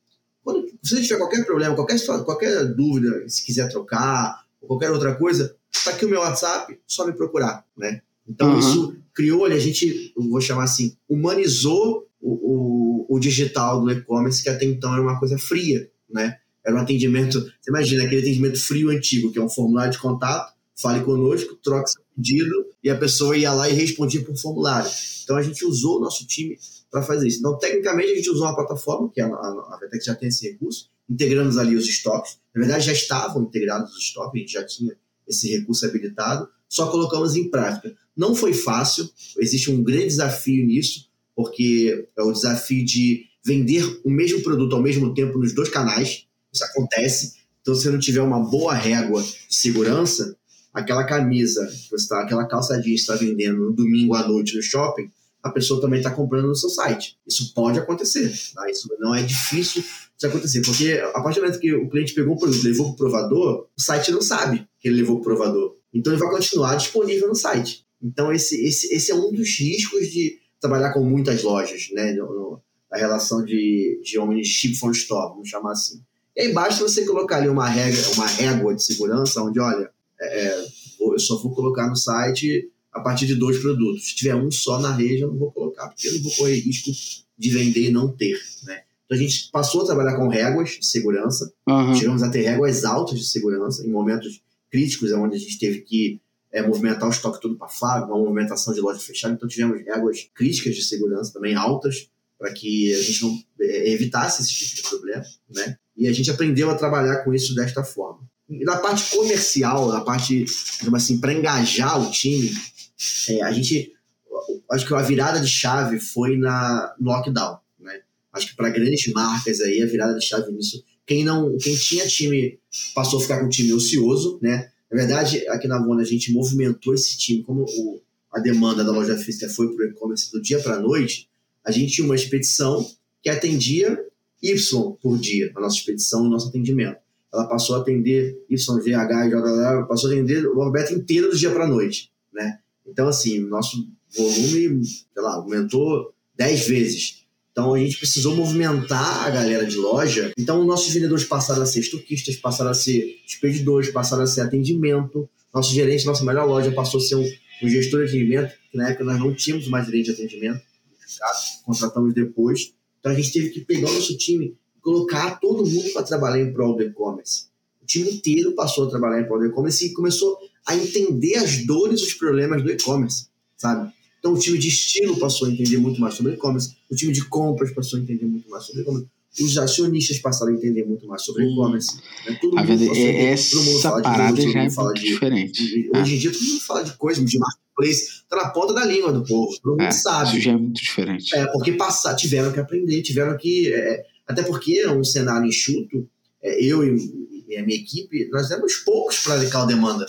Quando você tiver qualquer problema, qualquer, qualquer dúvida, se quiser trocar, ou qualquer outra coisa, está aqui o meu WhatsApp, só me procurar, né? Então, uhum. isso criou, a gente, vou chamar assim, humanizou o, o, o digital do e-commerce, que até então era uma coisa fria, né? Era um atendimento, você imagina, aquele atendimento frio antigo, que é um formulário de contato, fale conosco, troque seu pedido, e a pessoa ia lá e respondia por formulário. Então a gente usou o nosso time para fazer isso. Então, tecnicamente, a gente usou uma plataforma, que a, a, a Vetex já tem esse recurso, integramos ali os estoques. Na verdade, já estavam integrados os estoques, a gente já tinha esse recurso habilitado, só colocamos em prática. Não foi fácil, existe um grande desafio nisso, porque é o desafio de vender o mesmo produto ao mesmo tempo nos dois canais, isso acontece. Então, se você não tiver uma boa régua de segurança, aquela camisa, tá, aquela calça jeans está vendendo no domingo à noite no shopping, a pessoa também está comprando no seu site. Isso pode acontecer. Tá? Isso não é difícil de acontecer, porque a partir do momento que o cliente pegou o produto levou para o provador, o site não sabe que ele levou para o provador. Então ele vai continuar disponível no site. Então esse, esse, esse é um dos riscos de trabalhar com muitas lojas, né? No, no, na relação de, de Omni-Ship from Store, vamos chamar assim. E aí basta você colocar ali uma regra, uma régua de segurança, onde, olha, é, é eu só vou colocar no site a partir de dois produtos. Se tiver um só na rede, eu não vou colocar, porque eu não vou correr risco de vender e não ter, né? Então a gente passou a trabalhar com réguas de segurança, uhum. chegamos a ter réguas altas de segurança em momentos críticos, onde a gente teve que é, movimentar o estoque todo para fábrica, uma movimentação de loja fechada, então tivemos réguas críticas de segurança também altas, para que a gente não é, evitasse esse tipo de problema, né? E a gente aprendeu a trabalhar com isso desta forma. E na parte comercial, na parte, digamos assim, para engajar o time, é, a gente, acho que a virada de chave foi na no lockdown, né? Acho que para grandes marcas aí a virada de chave nisso, quem não, quem tinha time passou a ficar com o time ocioso, né? Na verdade, aqui na Mona a gente movimentou esse time, como o, a demanda da loja física foi para o e-commerce do dia para a noite, a gente tinha uma expedição que atendia Y por dia, a nossa expedição, o nosso atendimento. Ela passou a atender Y, GH, JH, passou a atender o alfabeto inteiro do dia para a noite, né? Então, assim, nosso volume, sei lá, aumentou 10 vezes. Então, a gente precisou movimentar a galera de loja. Então, nossos vendedores passaram a ser estoquistas, passaram a ser expedidores, passaram a ser atendimento. Nosso gerente, nossa melhor loja, passou a ser um, um gestor de atendimento, que na época nós não tínhamos mais gerente de atendimento, contratamos depois. Então a gente teve que pegar o nosso time e colocar todo mundo para trabalhar em prol do e-commerce. O time inteiro passou a trabalhar em prol do e-commerce e começou a entender as dores, os problemas do e-commerce, sabe? Então o time de estilo passou a entender muito mais sobre e-commerce, o time de compras passou a entender muito mais sobre e-commerce, os acionistas passaram a entender muito mais sobre e-commerce. Né? Todo, mundo essa todo mundo fala parada de já é fala de, diferente. De, hoje em dia todo mundo fala de coisas, de marketplace, tá na ponta da língua do povo, todo mundo é, sabe. Isso já é muito diferente. É, porque passar, tiveram que aprender, tiveram que... É, até porque é um cenário enxuto, é, eu e, a minha equipe, nós éramos poucos para aquela demanda,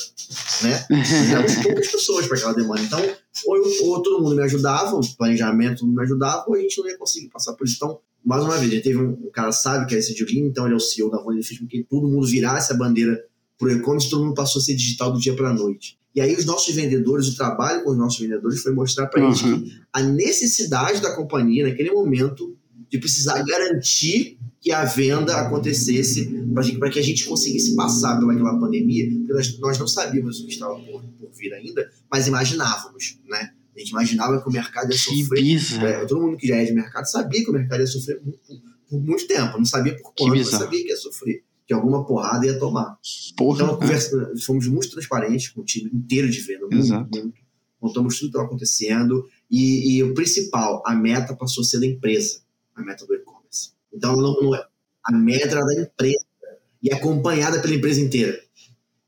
né? Nós éramos poucas pessoas para aquela demanda. Então, ou, eu, ou, todo mundo me ajudava, o planejamento me ajudava, ou a gente não ia conseguir passar por isso. Então, mais uma vez, a gente teve um, um cara sábio, que é esse Julinho, então ele é o CEO da Rony, ele fez com que todo mundo virasse a bandeira pro e-commerce, todo mundo passou a ser digital do dia para a noite. E aí os nossos vendedores, o trabalho com os nossos vendedores foi mostrar para uhum. eles a necessidade da companhia naquele momento de precisar garantir que a venda acontecesse para que a gente conseguisse passar pelaquela pandemia, porque nós, nós não sabíamos o que estava por, por, vir ainda, mas imaginávamos, né? A gente imaginava que o mercado ia sofrer. É, todo mundo que já é de mercado sabia que o mercado ia sofrer por, por muito tempo, não sabia por quanto, mas sabia que ia sofrer que alguma porrada ia tomar. Porra, então, conversa, fomos muito transparentes com o time inteiro de venda, muito, Exato. muito. Contamos tudo que estava acontecendo. E, e, o principal, a meta passou a ser da empresa, a meta do e-commerce. Então, não, não é, a meta era da empresa e acompanhada pela empresa inteira.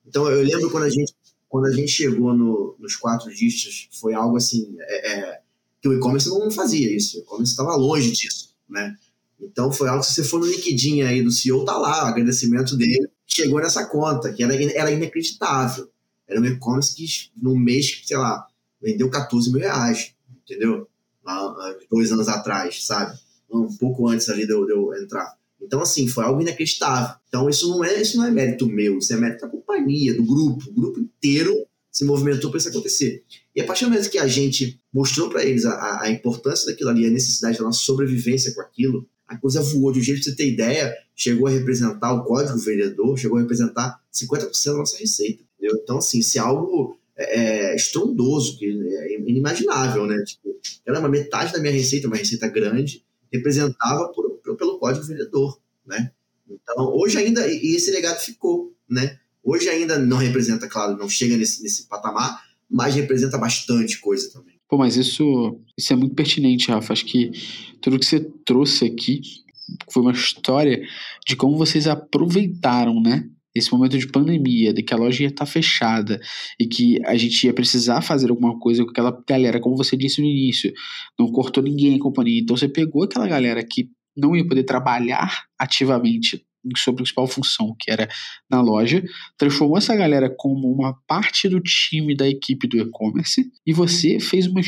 Então, eu lembro quando a gente, quando a gente chegou no, nos quatro dígitos, foi algo assim, é, é, que o e-commerce não fazia isso, o e-commerce estava longe disso, né? Então foi algo que se você for no LinkedIn aí do CEO, tá lá o agradecimento dele. Chegou nessa conta, que era, era inacreditável. Era um e-commerce que no mês, sei lá, vendeu 14 mil reais, entendeu? Há, dois anos atrás, sabe? Um pouco antes ali de eu, de eu, entrar. Então, assim, foi algo inacreditável. Então, isso não é, isso não é mérito meu, isso é mérito da companhia, do grupo. O grupo inteiro se movimentou para isso acontecer. E a partir do momento que a gente mostrou para eles a, a, importância daquilo ali, a necessidade da nossa sobrevivência com aquilo, a coisa voou de um jeito que você ter ideia, chegou a representar o código vendedor, chegou a representar 50% da nossa receita. Entendeu? Então, assim, isso é algo é, é, estrondoso, que é inimaginável, né? Tipo, uma metade da minha receita, uma receita grande, representava por, pelo código vendedor, né? Então, hoje ainda, e esse legado ficou, né? Hoje ainda não representa, claro, não chega nesse, nesse patamar, mas representa bastante coisa também. Pô, mas isso, isso é muito pertinente, Rafa. Acho que tudo que você trouxe aqui foi uma história de como vocês aproveitaram, né? Esse momento de pandemia, de que a loja ia estar tá fechada e que a gente ia precisar fazer alguma coisa com aquela galera, como você disse no início, não cortou ninguém a companhia. Então você pegou aquela galera que não ia poder trabalhar ativamente sua principal função, que era na loja, transformou essa galera como uma parte do time da equipe do e-commerce e você fez uma,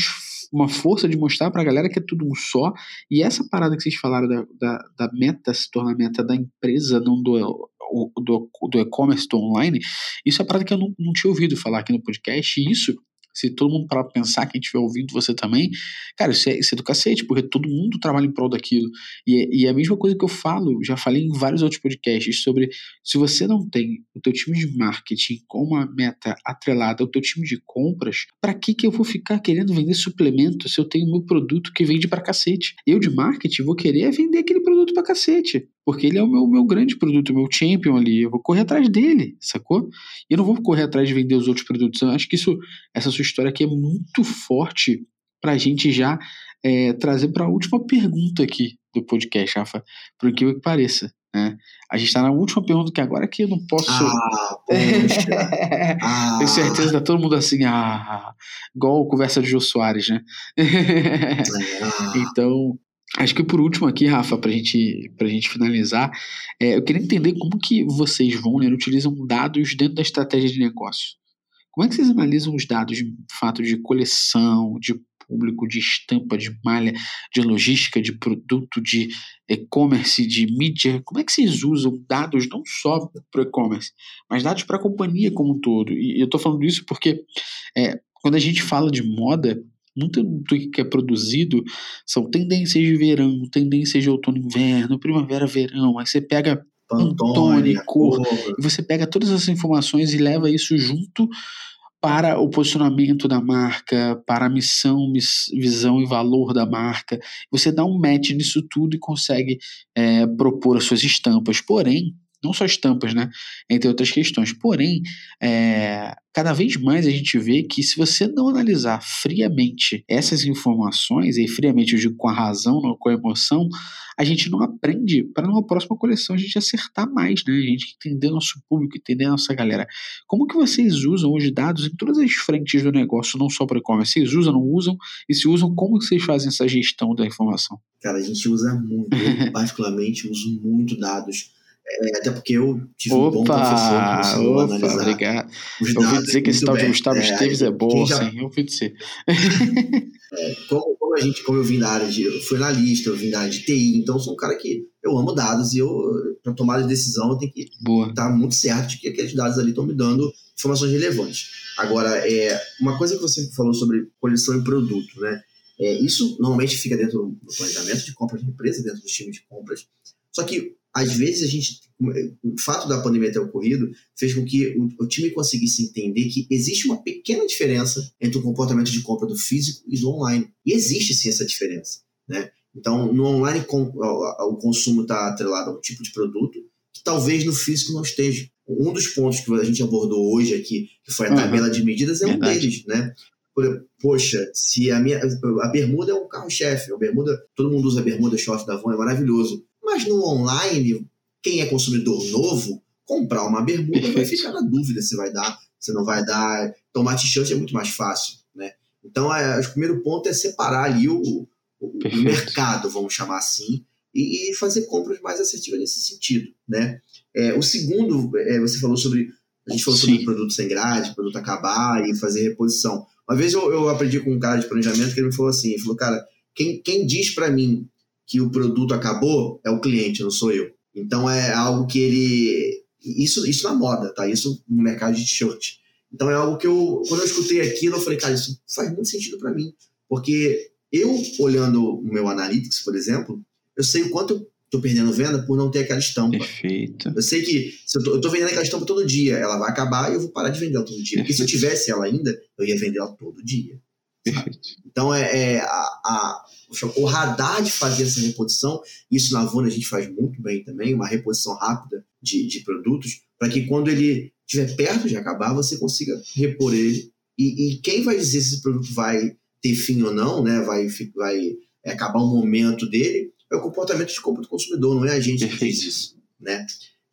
uma força de mostrar para a galera que é tudo um só. E essa parada que vocês falaram da, da, da meta se tornar meta da empresa, não do, do, do e-commerce, do online, isso é parada que eu não, não tinha ouvido falar aqui no podcast. E isso se todo mundo parar pra pensar, quem estiver ouvindo você também, cara, isso é, isso é do cacete, porque todo mundo trabalha em prol daquilo. E, é, e é a mesma coisa que eu falo, já falei em vários outros podcasts, sobre se você não tem o teu time de marketing com uma meta atrelada ao teu time de compras, para que que eu vou ficar querendo vender suplemento se eu tenho meu produto que vende pra cacete? Eu de marketing vou querer vender aquele produto pra cacete. Porque ele é o meu, meu grande produto, o meu champion ali. Eu vou correr atrás dele, sacou? E eu não vou correr atrás de vender os outros produtos. Eu acho que isso, essa sua história aqui é muito forte pra gente já é, trazer para a última pergunta aqui do podcast, Rafa. Por incrível que pareça. Né? A gente está na última pergunta que agora que eu não posso. Ah, poxa. ah. Tenho certeza que tá todo mundo assim, ah, igual conversa de Jô Soares, né? ah. Então, Acho que por último aqui, Rafa, para gente, a gente finalizar, é, eu queria entender como que vocês, Vonner, utilizam dados dentro da estratégia de negócio. Como é que vocês analisam os dados de fato de coleção, de público, de estampa, de malha, de logística, de produto, de e-commerce, de mídia? Como é que vocês usam dados não só para o e-commerce, mas dados para a companhia como um todo? E eu estou falando isso porque é, quando a gente fala de moda, muito do que é produzido são tendências de verão, tendências de outono inverno, primavera, verão. Aí você pega Pantone, cor, e você pega todas essas informações e leva isso junto para o posicionamento da marca, para a missão, miss, visão e valor da marca. Você dá um match nisso tudo e consegue é, propor as suas estampas. Porém, não só estampas, né? Entre outras questões. Porém, é, cada vez mais a gente vê que se você não analisar friamente essas informações, e friamente eu digo com a razão, não com a emoção, a gente não aprende para numa próxima coleção a gente acertar mais, né? A gente entender nosso público, entender nossa galera. Como que vocês usam os dados em todas as frentes do negócio, não só para e-commerce? Vocês usam, não usam? E se usam, como vocês fazem essa gestão da informação? Cara, a gente usa muito. Eu, particularmente, uso muito dados É, até porque eu tive opa, um bom professor que ensinou opa, a analisar obrigado. os Eu dados ouvi dizer que esse tal de. Gustavo É, Esteves é bom, já- assim. Eu ouvi dizer. como, como a gente, como eu vim da área de, eu fui analista, eu vim da área de TI, então eu sou um cara que eu amo dados e eu, para tomar de decisão, eu tenho que Boa. estar muito certo de que aqueles dados ali estão me dando informações relevantes. Agora, é, uma coisa que você falou sobre coleção e produto, né? É, isso normalmente fica dentro do planejamento de compras de empresa, dentro do time de compras. Só que, às vezes, a gente. O fato da pandemia ter ocorrido fez com que o, time conseguisse entender que existe uma pequena diferença entre o comportamento de compra do físico e do online. E existe sim essa diferença. Né? Então, no online, com, o, consumo está atrelado a um tipo de produto que talvez no físico não esteja. Um dos pontos que a gente abordou hoje aqui, que foi a Uhum. tabela de medidas, é um deles, né? Poxa, se a minha a bermuda é um carro-chefe, a bermuda, todo mundo usa a bermuda short da Avon, é maravilhoso. Mas no online, quem é consumidor novo, comprar uma bermuda vai ficar na dúvida se vai dar, se não vai dar. Tomar t-shirt é muito mais fácil, né? Então, é, o primeiro ponto é separar ali o, o- mercado, vamos chamar assim, e, e fazer compras mais assertivas nesse sentido, né? É, o segundo, é, você falou sobre, a gente falou Sim. sobre produto sem grade, produto acabar e fazer reposição. Uma vez eu, eu aprendi com um cara de planejamento que ele me falou assim, ele falou, cara, quem, quem diz para mim que o produto acabou é o cliente, não sou eu. Então é algo que ele, isso, isso na moda, tá? Isso no mercado de t-shirt. Então é algo que eu, quando eu escutei aquilo, eu falei, cara, isso faz muito sentido para mim, porque eu olhando o meu analytics, por exemplo, eu sei o quanto eu tô perdendo venda por não ter aquela estampa. Perfeito. Eu sei que se eu, tô, eu tô vendendo aquela estampa todo dia, ela vai acabar e eu vou parar de vender ela todo dia. Porque se eu tivesse ela ainda, eu ia vender ela todo dia. Então é, é a, a- o radar de fazer essa reposição, isso na Avon a gente faz muito bem também, uma reposição rápida de, de produtos, para que quando ele estiver perto de acabar, você consiga repor ele. E, e quem vai dizer se esse produto vai ter fim ou não, né? Vai, vai é, acabar o momento dele, é o comportamento de compra do consumidor, não é a gente que diz isso. Né?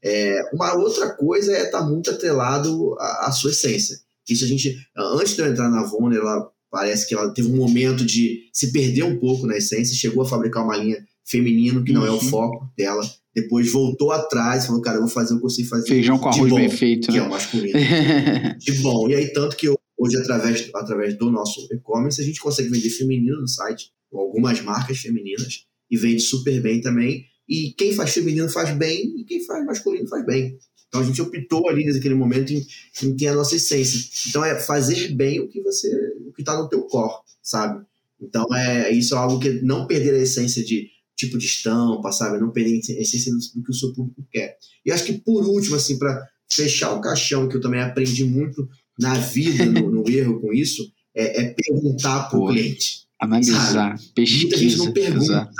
É, uma outra coisa é estar muito atrelado à, à sua essência. Isso a gente, antes de eu entrar na Avon, ela parece que ela teve um momento de se perder um pouco na essência, chegou a fabricar uma linha feminino, que não é o Uhum. foco dela, depois voltou atrás, falou, cara, eu vou fazer o que eu consigo fazer Feijão com arroz bom, bem feito, que é né? o masculino de bom. E aí, tanto que hoje, através, através do nosso e-commerce, a gente consegue vender feminino no site, com algumas marcas femininas, e vende super bem também. E quem faz feminino faz bem, e quem faz masculino faz bem. Então a gente optou ali naquele momento em, em ter a nossa essência. Então é fazer bem o que você, o que está no teu core, sabe? Então é isso é algo que não perder a essência de tipo de estampa, sabe? Não perder a essência do, que o seu público quer. E acho que por último, assim, para fechar o caixão, que eu também aprendi muito na vida, no, no erro com isso, é, é perguntar para o cliente. Analisar, Muita gente não pergunta. Exato.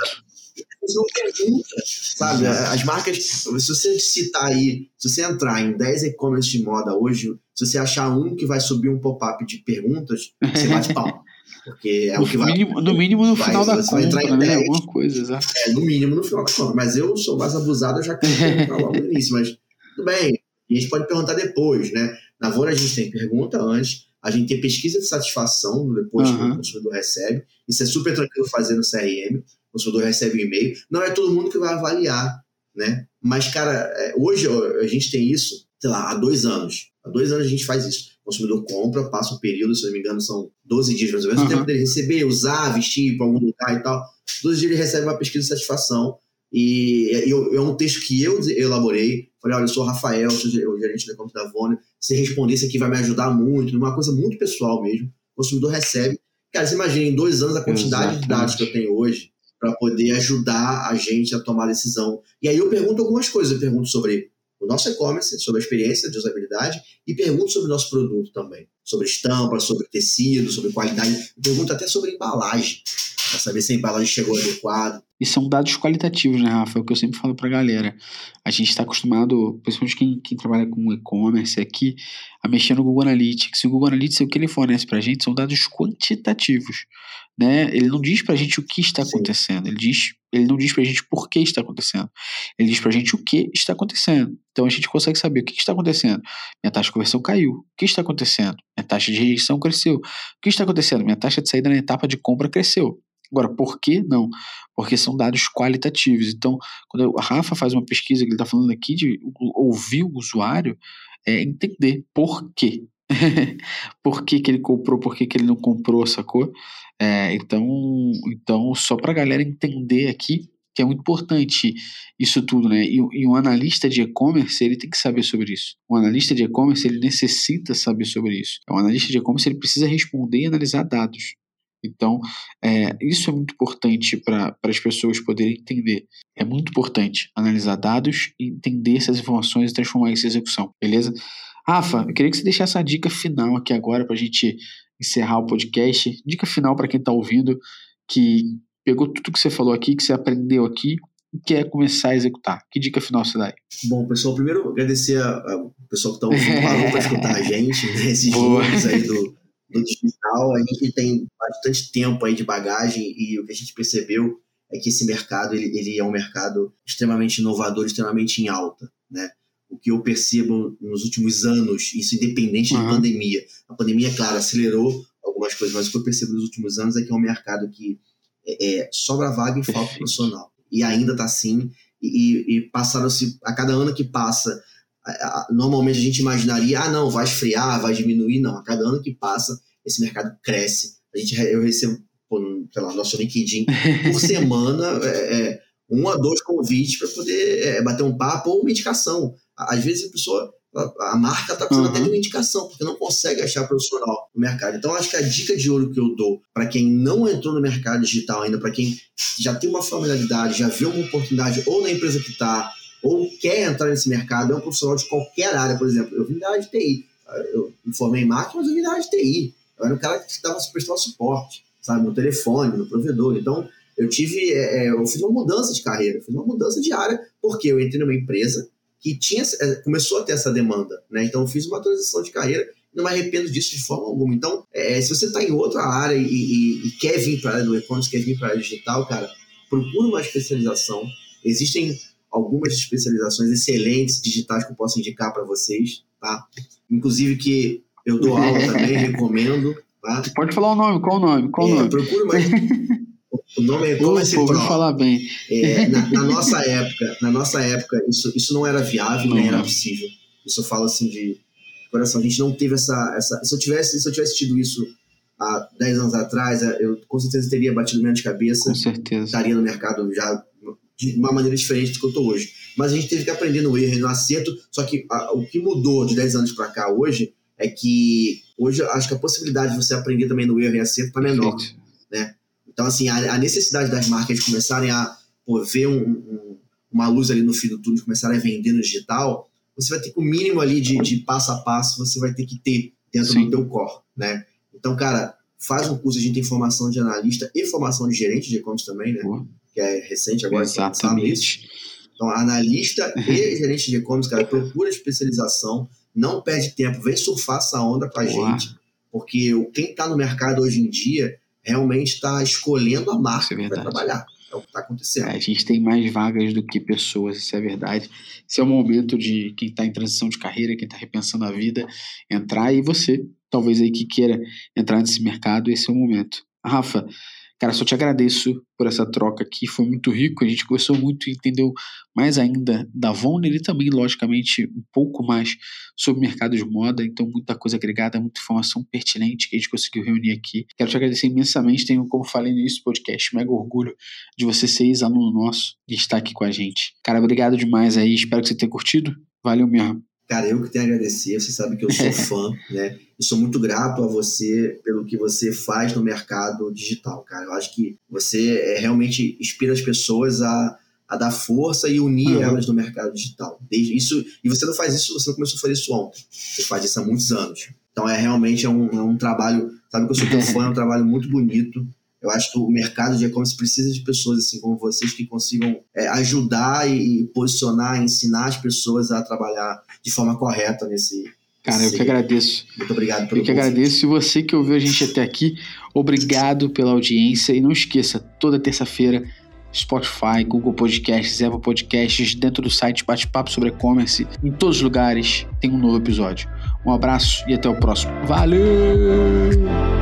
Não pergunta, sabe? As marcas, se você citar aí, se você entrar em 10 e-commerce de moda hoje, se você achar um que vai subir um pop-up de perguntas, você bate palma. Porque é o que no, vai. mínimo, no mínimo no vai- final da você vai entrar em né? 10. Alguma coisa, exato. É, no mínimo no final da conta. Mas eu sou mais abusado, eu já quero logo no início. Mas tudo bem, a gente pode perguntar depois, né? Na Vora a gente tem pergunta antes, a gente tem pesquisa de satisfação depois que Aham. o consumidor recebe. Isso é super tranquilo fazer no CRM. O consumidor recebe um e-mail. Não é todo mundo que vai avaliar, né? Mas, cara, é, hoje a gente tem isso, sei lá, há dois anos. Há dois anos a gente faz isso. O consumidor compra, passa um período, se não me engano, são 12 dias mais ou menos, o Aham. tempo dele receber, usar, vestir para algum lugar e tal. 12 dias ele recebe uma pesquisa de satisfação. E é um texto que eu elaborei. Falei, olha, eu sou o Rafael, sou o gerente da compra da Vone. Se responder isso aqui vai me ajudar muito, uma coisa muito pessoal mesmo. O consumidor recebe. Cara, você imagina, em dois anos, a quantidade de dados que eu tenho hoje para poder ajudar a gente a tomar decisão. E aí eu pergunto algumas coisas. Eu pergunto sobre o nosso e-commerce, sobre a experiência de usabilidade e pergunto sobre o nosso produto também. Sobre estampa, sobre tecido, sobre qualidade. Pergunto até sobre embalagem, para saber se a embalagem chegou adequado. E são dados qualitativos, né, Rafa? É o que eu sempre falo pra galera. A gente está acostumado, principalmente quem, quem trabalha com e-commerce aqui, a mexer no Google Analytics. E o Google Analytics, o que ele fornece pra gente são dados quantitativos. Né? Ele não diz pra gente o que está Sim. acontecendo, ele diz Ele não diz pra gente por que está acontecendo. Ele diz pra gente o que está acontecendo. Então a gente consegue saber o que está acontecendo. Minha taxa de conversão caiu. O que está acontecendo? Minha taxa de rejeição cresceu. O que está acontecendo? Minha taxa de saída na etapa de compra cresceu. Agora, por que não? Porque são dados qualitativos. Então, quando a Rafa faz uma pesquisa que ele está falando aqui de ouvir o usuário, é entender por quê. por que, que ele comprou, por que, que ele não comprou, sacou? É, então, então, só para a galera entender aqui que é muito importante isso tudo, né? E, e um analista de e-commerce, ele tem que saber sobre isso. Um analista de e-commerce, ele necessita saber sobre isso. Um analista de e-commerce, ele precisa responder e analisar dados. Então, é, isso é muito importante para as pessoas poderem entender. É muito importante analisar dados, entender essas informações e transformar isso em execução, beleza? Rafa, eu queria que você deixasse a dica final aqui agora para a gente encerrar o podcast. Dica final para quem está ouvindo, que pegou tudo que você falou aqui, que você aprendeu aqui e quer começar a executar. Que dica final você dá aí? Bom, pessoal, primeiro agradecer ao pessoal que está ouvindo, parou para escutar a gente, né? esses números aí do, do digital. A gente tem bastante tempo aí de bagagem e o que a gente percebeu é que esse mercado ele, ele é um mercado extremamente inovador, extremamente em alta, né? O que eu percebo nos últimos anos, isso independente uhum. de pandemia. A pandemia, claro, acelerou algumas coisas, mas o que eu percebo nos últimos anos é que é um mercado que é, é sobra vaga e falta profissional. E ainda está assim. E, e passaram-se, a cada ano que passa, normalmente a gente imaginaria, ah, não, vai esfriar, vai diminuir. Não, a cada ano que passa, esse mercado cresce. A gente, eu recebo, sei lá, nosso LinkedIn, por semana, é, é, um a dois convites para poder é, bater um papo ou uma indicação. Às vezes a pessoa, a, a marca está precisando uhum. até de uma indicação, porque não consegue achar profissional no mercado. Então, acho que a dica de ouro que eu dou para quem não entrou no mercado digital ainda, para quem já tem uma familiaridade, já viu uma oportunidade ou na empresa que está, ou quer entrar nesse mercado, é um profissional de qualquer área, por exemplo. Eu vim da área de TI, eu me formei em marketing, mas eu vim da área de TI. Eu era o cara que estava prestando suporte, sabe, no telefone, no provedor. Então, eu tive, é, é, eu fiz uma mudança de carreira, fiz uma mudança de área, porque eu entrei numa empresa que tinha, é, começou a ter essa demanda, né? Então, eu fiz uma transição de carreira não me arrependo disso de forma alguma. Então, é, se você está em outra área e, e, e quer vir para a área do e-commerce, quer vir para a área digital, cara, procura uma especialização. Existem algumas especializações excelentes digitais que eu posso indicar para vocês, tá? Inclusive que eu dou aula também, recomendo. Tá? Pode falar o nome, qual o nome? Qual é, nome? Procura mais. O nome é E-Commerce Pro. falar bem. É, na, na, nossa época, na nossa época, isso, isso não era viável, nem era possível. Isso eu falo assim de coração. A gente não teve essa, essa. Se eu tivesse, se eu tivesse tido isso há 10 anos atrás, eu com certeza teria batido menos de cabeça. Com certeza. Estaria no mercado já de uma maneira diferente do que eu estou hoje. Mas a gente teve que aprender no erro e no acerto. Só que a, o que mudou de 10 anos para cá hoje é que hoje acho que a possibilidade de você aprender também no erro e acerto está menor. Né? Então, assim, a, a, necessidade das marcas começarem a pô, ver um, um, uma luz ali no fim do túnel, começarem a vender no digital, você vai ter que o mínimo ali de, de passo a passo, você vai ter que ter dentro Sim. do teu core, né? Então, cara, faz um curso, a gente tem formação de analista e formação de gerente de e-commerce também, né? Que é recente agora, Exatamente. Então, analista e gerente de e-commerce, cara, procura especialização, não perde tempo, vem surfar essa onda com a Boa. gente, porque quem está no mercado hoje em dia realmente está escolhendo a marca é para trabalhar. É o que está acontecendo. É, a gente tem mais vagas do que pessoas, isso é verdade. Esse é o momento de quem está em transição de carreira, quem está repensando a vida, entrar e você, talvez aí que queira entrar nesse mercado, esse é o momento. Rafa, Cara, só te agradeço por essa troca aqui, foi muito rico, a gente conversou muito e entendeu mais ainda da Vonner e também, logicamente, um pouco mais sobre o mercado de moda, então muita coisa agregada, muita informação pertinente que a gente conseguiu reunir aqui. Quero te agradecer imensamente, tenho, como falei no início do podcast, mega orgulho de você ser ex-aluno nosso e estar aqui com a gente. Cara, obrigado demais aí, espero que você tenha curtido, valeu mesmo. Cara, eu que tenho a agradecer, você sabe que eu sou fã, né? Eu sou muito grato a você pelo que você faz no mercado digital, cara. Eu acho que você é, realmente inspira as pessoas a, a dar força e unir uhum. elas no mercado digital. Desde isso, e você não faz isso, você não começou a fazer isso ontem. Você faz isso há muitos anos. Então é realmente é um, é um trabalho, sabe que eu sou teu fã, é um trabalho muito bonito. Eu acho que o mercado de e-commerce precisa de pessoas assim como vocês que consigam é, ajudar e, posicionar, ensinar as pessoas a trabalhar de forma correta nesse. Cara, eu que agradeço. Muito obrigado pelo Eu que agradeço. E você que ouviu a gente até aqui, obrigado pela audiência. E não esqueça, toda terça-feira Spotify, Google Podcasts, Apple Podcasts, dentro do site Bate-Papo sobre E-Commerce. Em todos os lugares tem um novo episódio. Um abraço e até o próximo. Valeu!